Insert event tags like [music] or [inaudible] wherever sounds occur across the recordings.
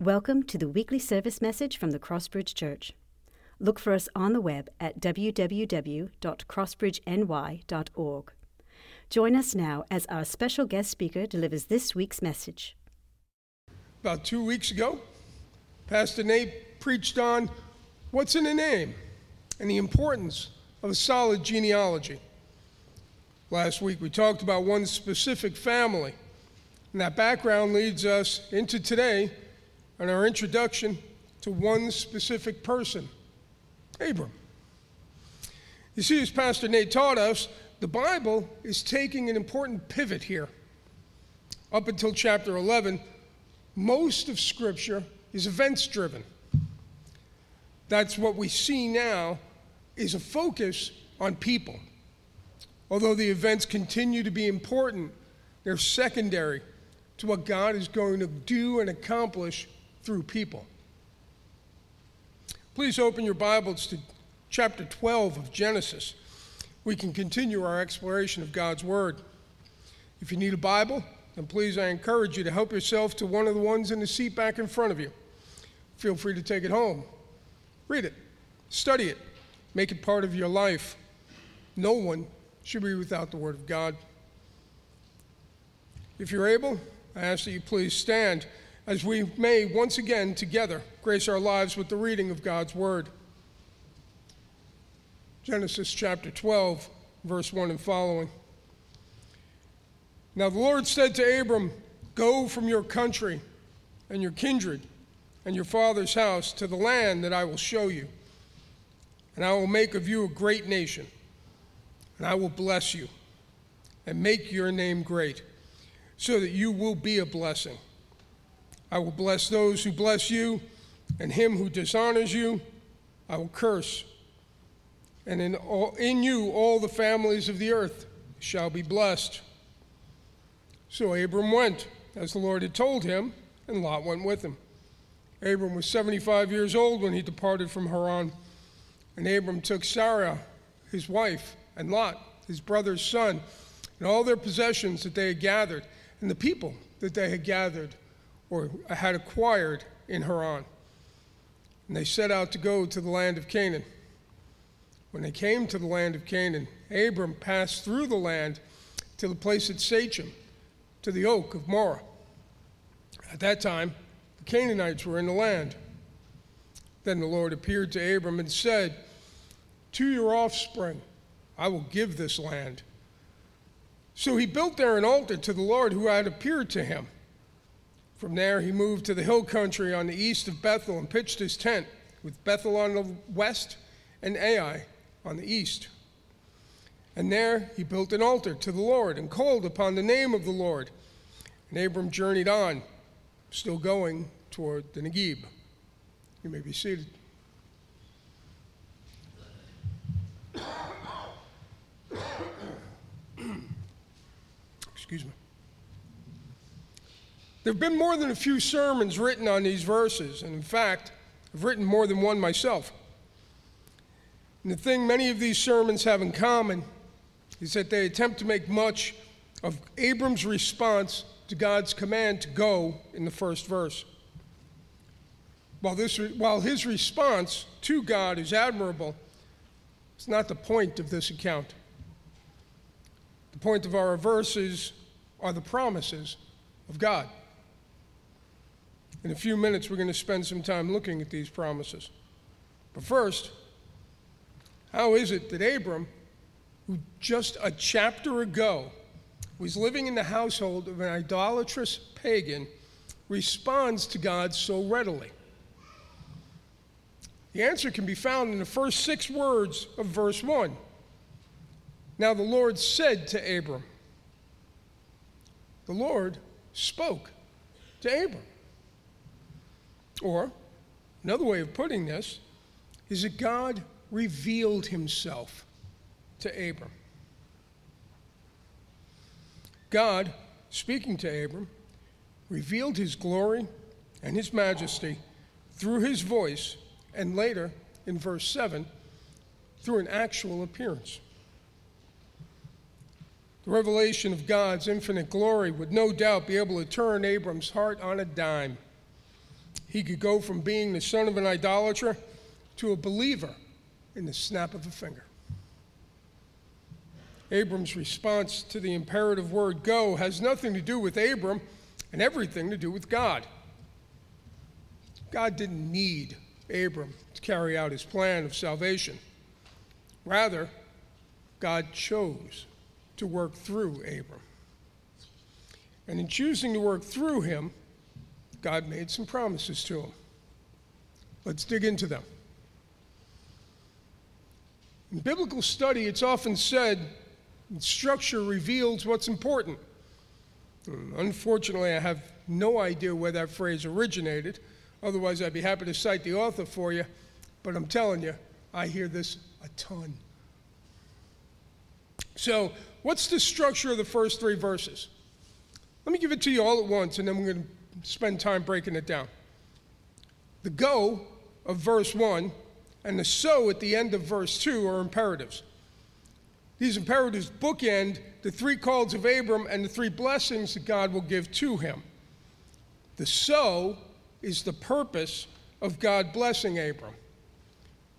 Welcome to the weekly service message from the Crossbridge Church. Look for us on the web at www.crossbridgeny.org. Join us now as our special guest speaker delivers this week's message. About two weeks ago, Pastor Nate preached on what's in a name and the importance of a solid genealogy. Last week, we talked about one specific family, and that background leads us into today and our introduction to one specific person Abram. You see, as Pastor Nate taught us, the Bible is taking an important pivot here. Up until chapter 11, most of Scripture is events driven. That's what we see now is a focus on people. Although the events continue to be important, they're secondary to what God is going to do and accomplish through people. Please open your Bibles to chapter 12 of Genesis. We can continue our exploration of God's Word. If you need a Bible, then please I encourage you to help yourself to one of the ones in the seat back in front of you. Feel free to take it home. Read it, study it, make it part of your life. No one should be without the Word of God. If you're able, I ask that you please stand as we may once again together grace our lives with the reading of God's Word. Genesis chapter 12, verse 1 and following. Now the Lord said to Abram, Go from your country and your kindred and your father's house to the land that I will show you, and I will make of you a great nation, and I will bless you and make your name great, so that you will be a blessing. I will bless those who bless you, and him who dishonors you, I will curse. And in, all, in you, all the families of the earth shall be blessed. So Abram went, as the Lord had told him, and Lot went with him. Abram was 75 years old when he departed from Haran. And Abram took Sarah, his wife, and Lot, his brother's son, and all their possessions that they had gathered, and the people that they had gathered or had acquired in Haran. And they set out to go to the land of Canaan. When they came to the land of Canaan, Abram passed through the land to the place at Shechem, to the oak of Moreh. At that time, the Canaanites were in the land. Then the Lord appeared to Abram and said, To your offspring I will give this land. So he built there an altar to the Lord who had appeared to him. From there, he moved to the hill country on the east of Bethel and pitched his tent, with Bethel on the west and Ai on the east. And there he built an altar to the Lord and called upon the name of the Lord. And Abram journeyed on, still going toward the Negeb. You may be seated. [coughs] Excuse me. There have been more than a few sermons written on these verses, and in fact, I've written more than one myself. And the thing many of these sermons have in common is that they attempt to make much of Abram's response to God's command to go in the first verse. While, this, while his response to God is admirable, it's not the point of this account. The point of our verses are the promises of God. In a few minutes, we're going to spend some time looking at these promises. But first, how is it that Abram, who just a chapter ago was living in the household of an idolatrous pagan, responds to God so readily? The answer can be found in the first six words of verse 1. Now the Lord said to Abram, the Lord spoke to Abram. Or, another way of putting this is that God revealed himself to Abram. God, speaking to Abram, revealed his glory and his majesty through his voice, and later, in verse 7, through an actual appearance. The revelation of God's infinite glory would no doubt be able to turn Abram's heart on a dime. He could go from being the son of an idolater to a believer in the snap of a finger. Abram's response to the imperative word go has nothing to do with Abram and everything to do with God. God didn't need Abram to carry out his plan of salvation. Rather, God chose to work through Abram. And in choosing to work through him, God made some promises to him. Let's dig into them. In biblical study, it's often said structure reveals what's important. Hmm, unfortunately, I have no idea where that phrase originated. Otherwise, I'd be happy to cite the author for you. But I'm telling you, I hear this a ton. So, what's the structure of the first three verses? Let me give it to you all at once, and then we're going to spend time breaking it down. The go of verse 1 and the so at the end of verse 2 are imperatives. These imperatives bookend the three calls of Abram and the three blessings that God will give to him. The so is the purpose of God blessing Abram.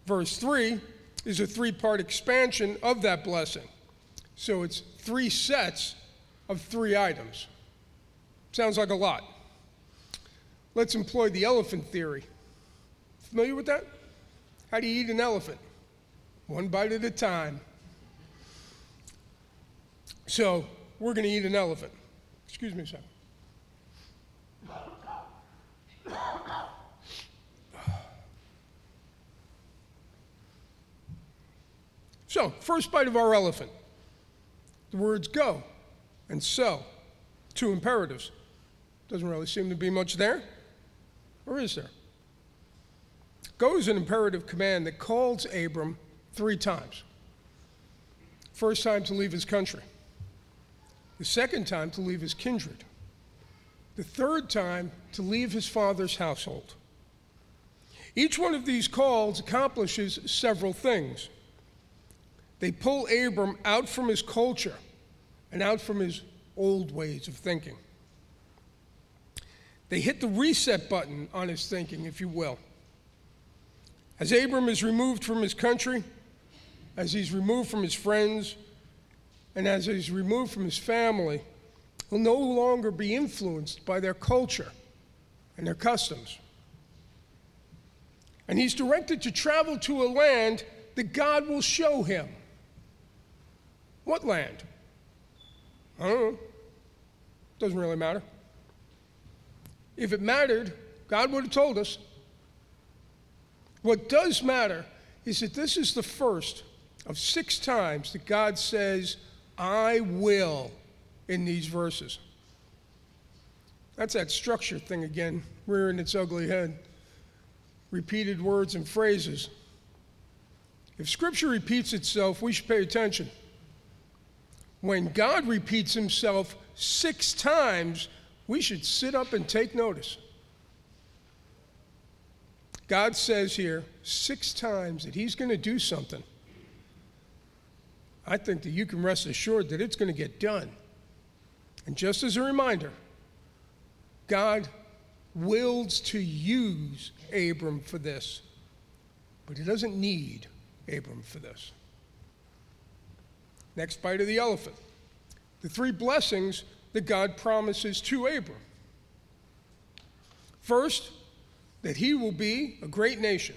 Verse 3 is a three part expansion of that blessing. So it's three sets of three items. Sounds like a lot. Let's employ the elephant theory. Familiar with that? How do you eat an elephant? One bite at a time. So, we're going to eat an elephant. Excuse me sir. So, first bite of our elephant. The words go and so, two imperatives. Doesn't really seem to be much there, or is there? Go is an imperative command that calls Abram three times. First time to leave his country, the second time to leave his kindred, the third time to leave his father's household. Each one of these calls accomplishes several things. They pull Abram out from his culture and out from his old ways of thinking. They hit the reset button on his thinking, if you will. As Abram is removed from his country, as he's removed from his friends, and as he's removed from his family, he'll no longer be influenced by their culture and their customs. And he's directed to travel to a land that God will show him. What land? I don't know. Doesn't really matter. If it mattered, God would have told us. What does matter is that this is the first of six times that God says, I will, in these verses. That's that structure thing again, rearing its ugly head. Repeated words and phrases. If Scripture repeats itself, we should pay attention. When God repeats himself six times, we should sit up and take notice. God says here six times that he's going to do something. I think that you can rest assured that it's going to get done. And just as a reminder, God wills to use Abram for this, but he doesn't need Abram for this. Next bite of the elephant the three blessings that God promises to Abram. First, that he will be a great nation.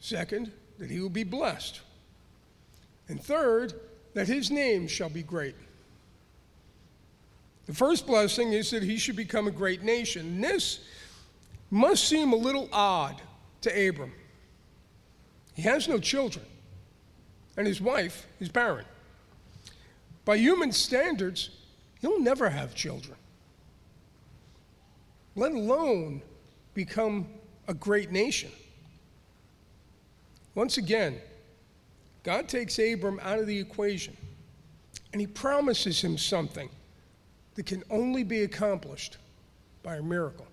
Second, that he will be blessed. And third, that his name shall be great. The first blessing is that he should become a great nation. And this must seem a little odd to Abram. He has no children and his wife is barren. By human standards, he'll never have children, let alone become a great nation. Once again, God takes Abram out of the equation and he promises him something that can only be accomplished by a miracle.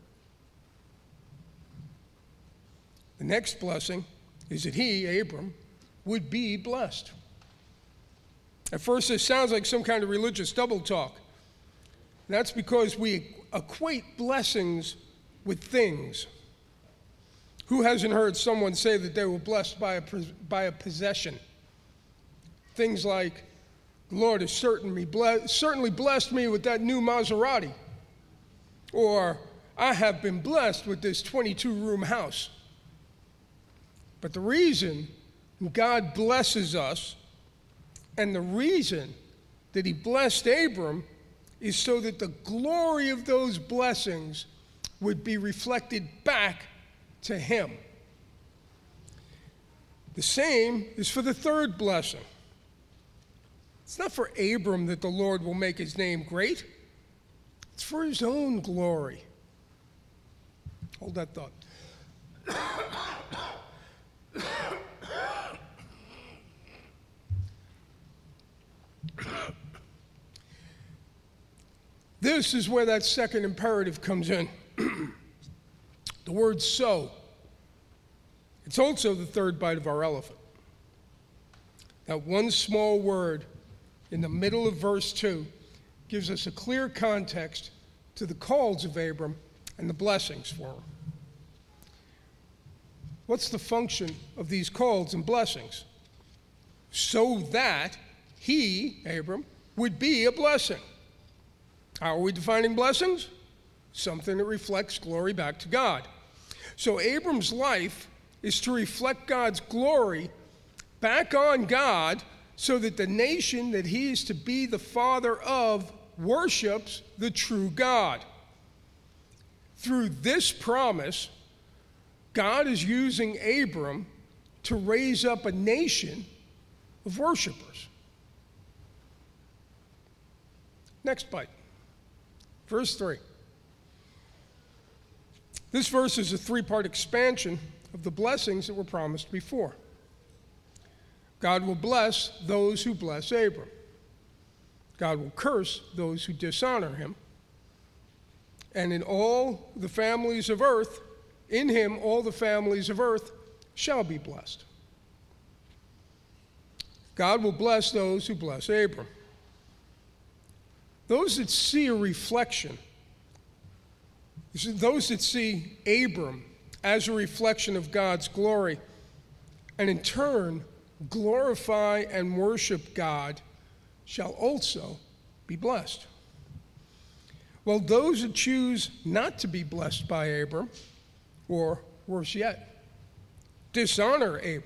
The next blessing is that he, Abram, would be blessed. At first, this sounds like some kind of religious double talk. That's because we equate blessings with things. Who hasn't heard someone say that they were blessed by a, by a possession? Things like, the Lord has certainly, certainly blessed me with that new Maserati. Or, I have been blessed with this 22 room house. But the reason God blesses us and the reason that He blessed Abram is so that the glory of those blessings would be reflected back to him. The same is for the third blessing. It's not for Abram that the Lord will make his name great, it's for his own glory. Hold that thought. This is where that second imperative comes in. [clears throat] the word so. It's also the third bite of our elephant. That one small word in the middle of verse 2 gives us a clear context to the calls of Abram and the blessings for him. What's the function of these calls and blessings? So that he, Abram, would be a blessing. How are we defining blessings? Something that reflects glory back to God. So Abram's life is to reflect God's glory back on God so that the nation that he is to be the father of worships the true God. Through this promise, God is using Abram to raise up a nation of worshipers. Next bite. Verse 3. This verse is a three part expansion of the blessings that were promised before. God will bless those who bless Abram. God will curse those who dishonor him. And in all the families of earth, in him all the families of earth shall be blessed. God will bless those who bless Abram. Those that see a reflection, those that see Abram as a reflection of God's glory, and in turn glorify and worship God, shall also be blessed. Well, those that choose not to be blessed by Abram, or worse yet, dishonor Abram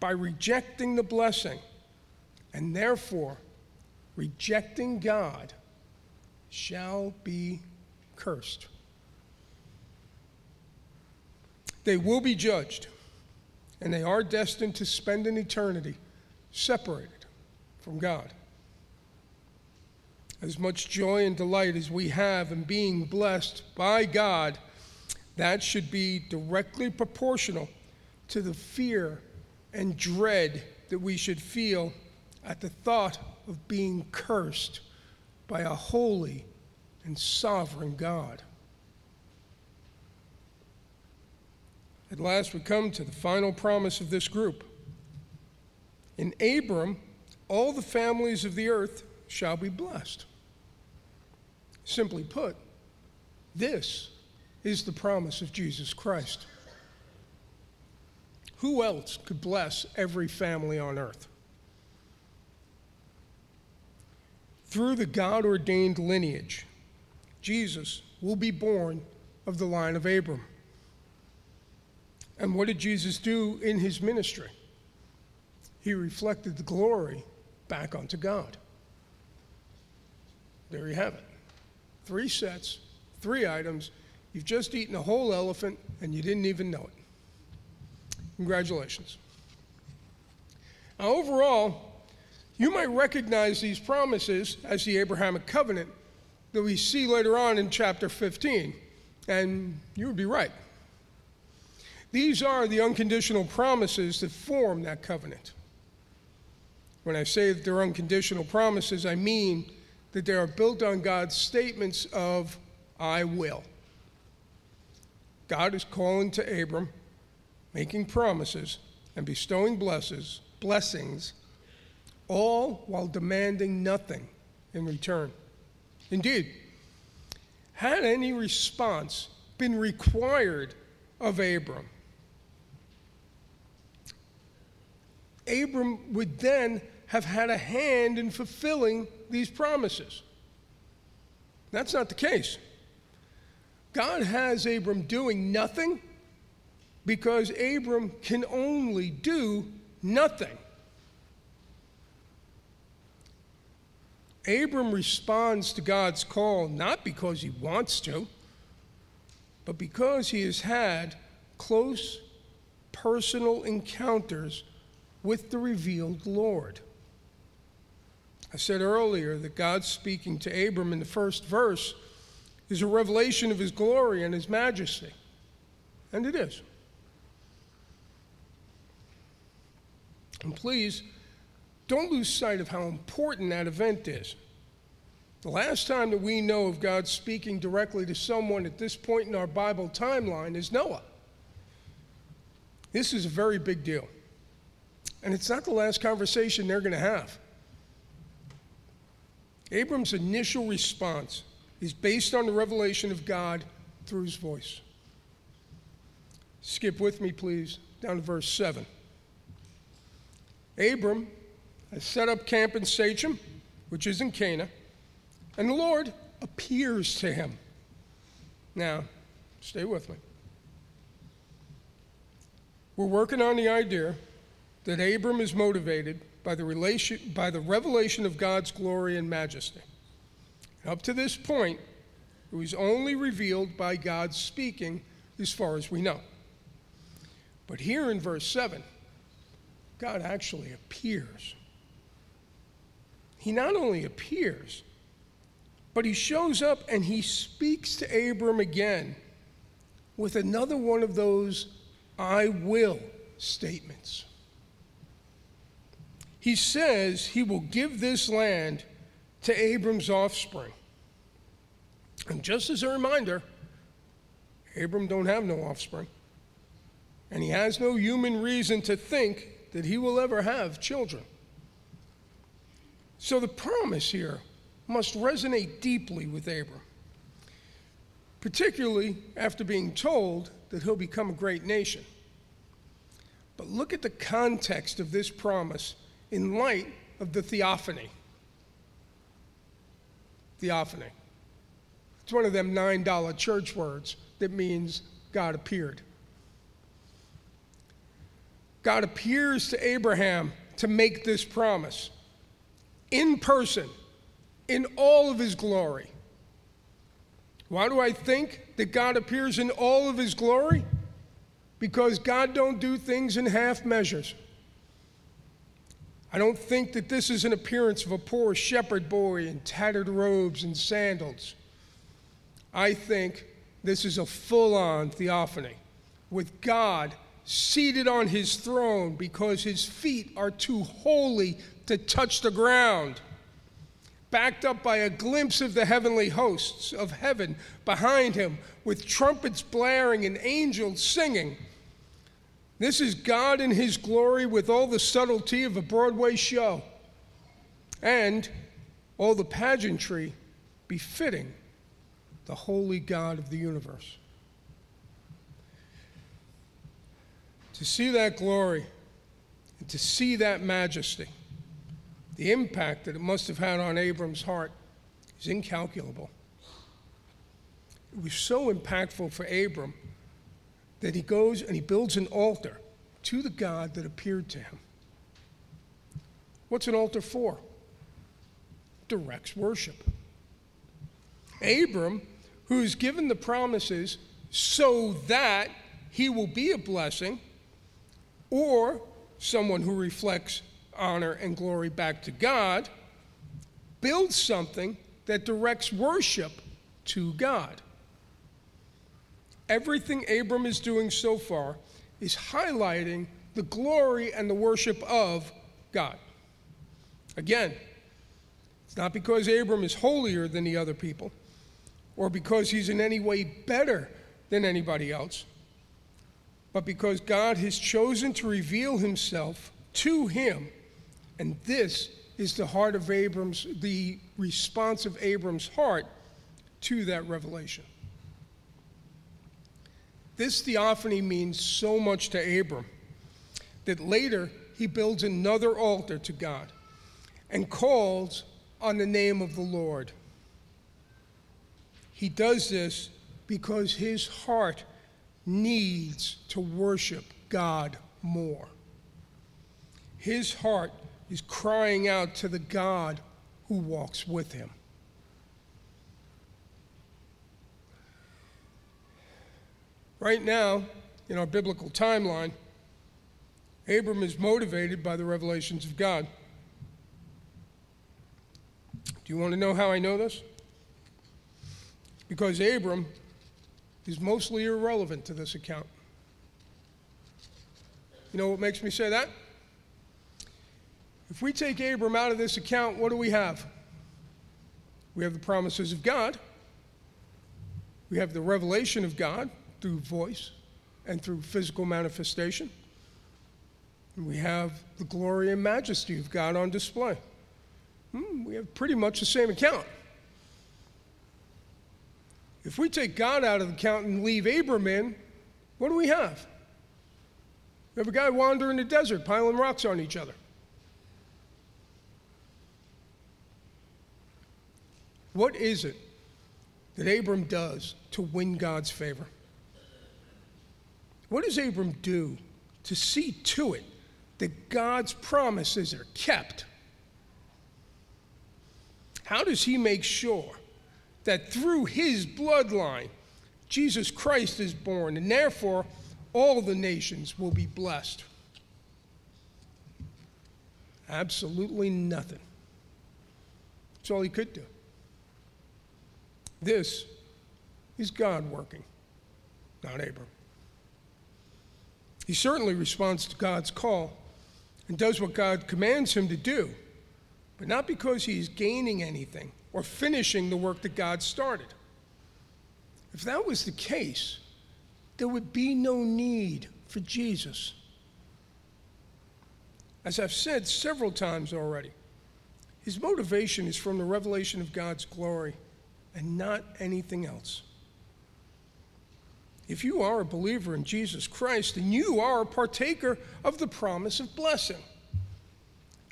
by rejecting the blessing and therefore rejecting God shall be cursed. They will be judged, and they are destined to spend an eternity separated from God. As much joy and delight as we have in being blessed by God, that should be directly proportional to the fear and dread that we should feel at the thought of being cursed by a holy and sovereign God. At last, we come to the final promise of this group. In Abram, all the families of the earth shall be blessed. Simply put, this is the promise of Jesus Christ. Who else could bless every family on earth? Through the God ordained lineage, Jesus will be born of the line of Abram. And what did Jesus do in his ministry? He reflected the glory back onto God. There you have it. Three sets, three items. You've just eaten a whole elephant and you didn't even know it. Congratulations. Now, overall, you might recognize these promises as the Abrahamic covenant that we see later on in chapter 15, and you would be right. These are the unconditional promises that form that covenant. When I say that they're unconditional promises, I mean that they are built on God's statements of, I will. God is calling to Abram, making promises, and bestowing blesses, blessings all while demanding nothing in return. Indeed, had any response been required of Abram. Abram would then have had a hand in fulfilling these promises. That's not the case. God has Abram doing nothing because Abram can only do nothing. Abram responds to God's call not because he wants to, but because he has had close personal encounters with the revealed Lord. I said earlier that God speaking to Abram in the first verse is a revelation of his glory and his majesty. And it is. And please, don't lose sight of how important that event is. The last time that we know of God speaking directly to someone at this point in our Bible timeline is Noah. This is a very big deal. And it's not the last conversation they're going to have. Abram's initial response is based on the revelation of God through his voice. Skip with me, please, down to verse 7. Abram has set up camp in Shechem, which is in Canaan, and the Lord appears to him. Now, stay with me. We're working on the idea that Abram is motivated by the, relation, by the revelation of God's glory and majesty. Up to this point, it was only revealed by God speaking, as far as we know. But here in verse 7, God actually appears. He not only appears, but he shows up and he speaks to Abram again with another one of those I will statements. He says he will give this land to Abram's offspring. And just as a reminder, Abram don't have no offspring. And he has no human reason to think that he will ever have children. So the promise here must resonate deeply with Abram, particularly after being told that he'll become a great nation. But look at the context of this promise in light of the theophany theophany. It's one of them $9 church words that means God appeared. God appears to Abraham to make this promise in person, in all of his glory. Why do I think that God appears in all of his glory? Because God don't do things in half measures. I don't think that this is an appearance of a poor shepherd boy in tattered robes and sandals. I think this is a full on theophany with God seated on his throne because his feet are too holy to touch the ground, backed up by a glimpse of the heavenly hosts of heaven behind him, with trumpets blaring and angels singing. This is God in His glory with all the subtlety of a Broadway show and all the pageantry befitting the holy God of the universe. To see that glory and to see that majesty, the impact that it must have had on Abram's heart is incalculable. It was so impactful for Abram that he goes and he builds an altar to the God that appeared to him. What's an altar for? Directs worship. Abram, who's given the promises so that he will be a blessing, or someone who reflects honor and glory back to God, builds something that directs worship to God. Everything Abram is doing so far is highlighting the glory and the worship of God. Again, it's not because Abram is holier than the other people or because he's in any way better than anybody else, but because God has chosen to reveal himself to him. And this is the heart of Abram's, the response of Abram's heart to that revelation. This theophany means so much to Abram that later he builds another altar to God and calls on the name of the Lord. He does this because his heart needs to worship God more. His heart is crying out to the God who walks with him. Right now, in our biblical timeline, Abram is motivated by the revelations of God. Do you want to know how I know this? Because Abram is mostly irrelevant to this account. You know what makes me say that? If we take Abram out of this account, what do we have? We have the promises of God. We have the revelation of God through voice and through physical manifestation. And we have the glory and majesty of God on display. Hmm, we have pretty much the same account. If we take God out of the account and leave Abram in, what do we have? We have a guy wandering the desert, piling rocks on each other. What is it that Abram does to win God's favor? What does Abram do to see to it that God's promises are kept? How does he make sure that through his bloodline, Jesus Christ is born, and therefore all the nations will be blessed? Absolutely nothing. That's all he could do. This is God working, not Abram. He certainly responds to God's call and does what God commands him to do, but not because he's gaining anything or finishing the work that God started. If that was the case, there would be no need for Jesus. As I've said several times already, his motivation is from the revelation of God's glory and not anything else. If you are a believer in Jesus Christ, then you are a partaker of the promise of blessing.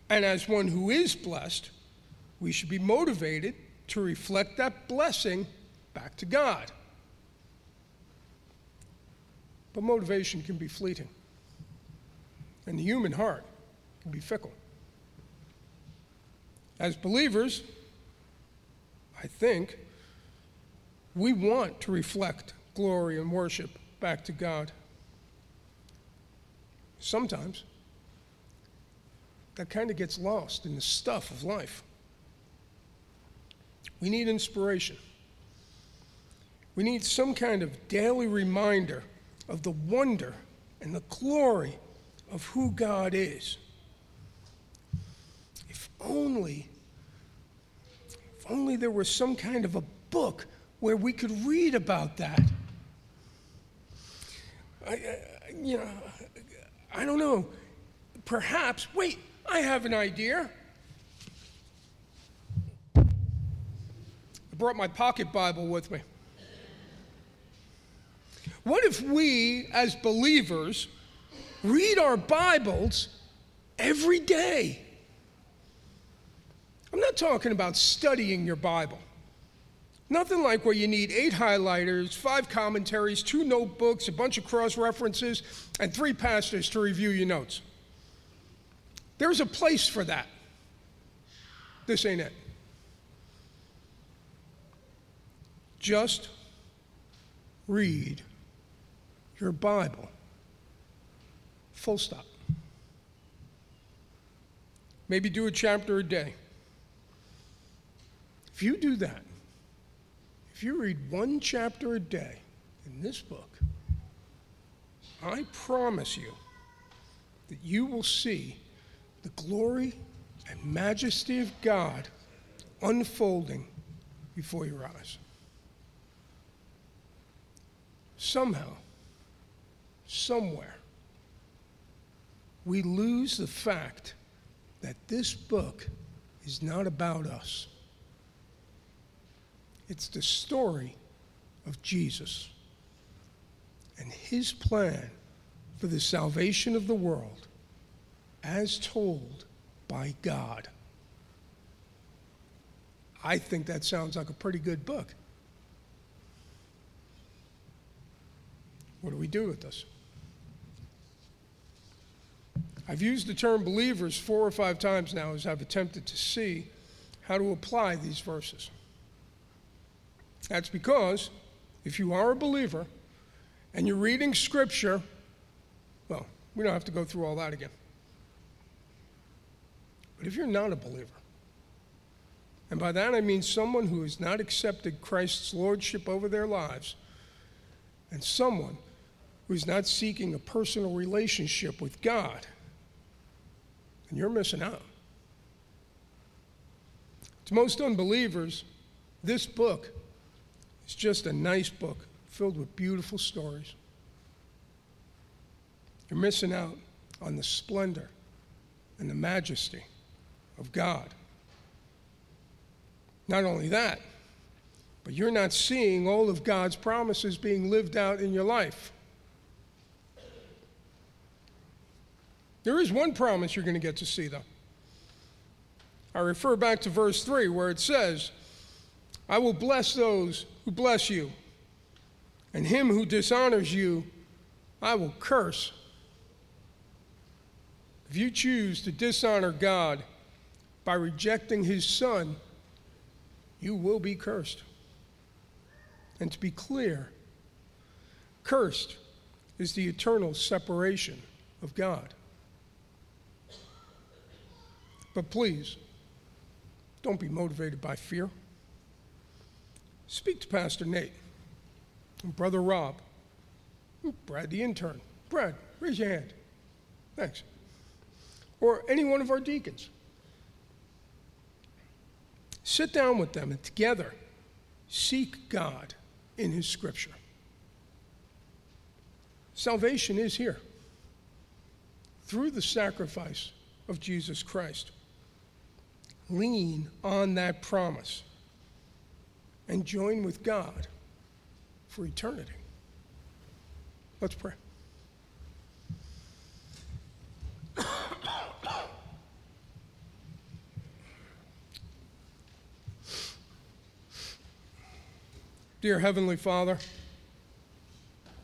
And as one who is blessed, we should be motivated to reflect that blessing back to God. But motivation can be fleeting, and the human heart can be fickle. As believers, I think we want to reflect glory and worship back to God. Sometimes that kind of gets lost in the stuff of life. We need inspiration. We need some kind of daily reminder of the wonder and the glory of who God is. If only, if only there was some kind of a book where we could read about that. I, I, you know, I don't know. Perhaps, wait, I have an idea. I brought my pocket Bible with me. What if we, as believers, read our Bibles every day? I'm not talking about studying your Bible. Nothing like where you need eight highlighters, five commentaries, two notebooks, a bunch of cross references, and three pastors to review your notes. There's a place for that. This ain't it. Just read your Bible. Full stop. Maybe do a chapter a day. If you do that, if you read one chapter a day in this book, I promise you that you will see the glory and majesty of God unfolding before your eyes. Somehow, somewhere, we lose the fact that this book is not about us. It's the story of Jesus. And his plan for the salvation of the world as told by God. I think that sounds like a pretty good book. What do we do with this? I've used the term believers four or five times now as I've attempted to see how to apply these verses. That's because if you are a believer and you're reading Scripture, well, we don't have to go through all that again. But if you're not a believer, and by that I mean someone who has not accepted Christ's lordship over their lives, and someone who's not seeking a personal relationship with God, and you're missing out. To most unbelievers, this book is just a nice book filled with beautiful stories. You're missing out on the splendor and the majesty of God. Not only that, but you're not seeing all of God's promises being lived out in your life. There is one promise you're going to get to see, though. I refer back to verse 3 where it says, I will bless those who bless you, and him who dishonors you, I will curse. If you choose to dishonor God by rejecting his son, you will be cursed. And to be clear, cursed is the eternal separation of God. But please, don't be motivated by fear. Speak to Pastor Nate and Brother Rob, Brad the intern. Brad, raise your hand. Thanks. Or any one of our deacons. Sit down with them and together seek God in His Scripture. Salvation is here through the sacrifice of Jesus Christ lean on that promise and join with God for eternity. Let's pray. Dear Heavenly Father,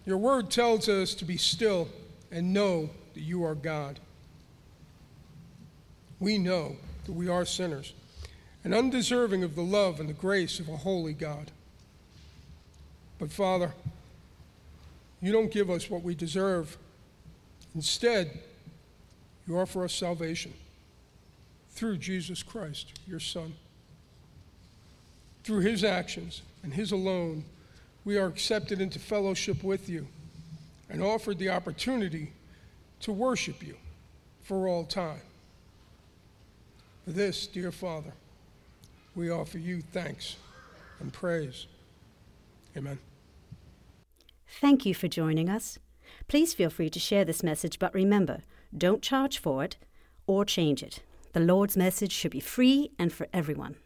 your word tells us to be still and know that you are God. We know that we are sinners and undeserving of the love and the grace of a holy God. But Father, you don't give us what we deserve. Instead, you offer us salvation through Jesus Christ, your Son. Through his actions and his alone, we are accepted into fellowship with you and offered the opportunity to worship you for all time. For this, dear Father, we offer you thanks and praise. Amen. Thank you for joining us. Please feel free to share this message, but remember, don't charge for it or change it. The Lord's message should be free and for everyone.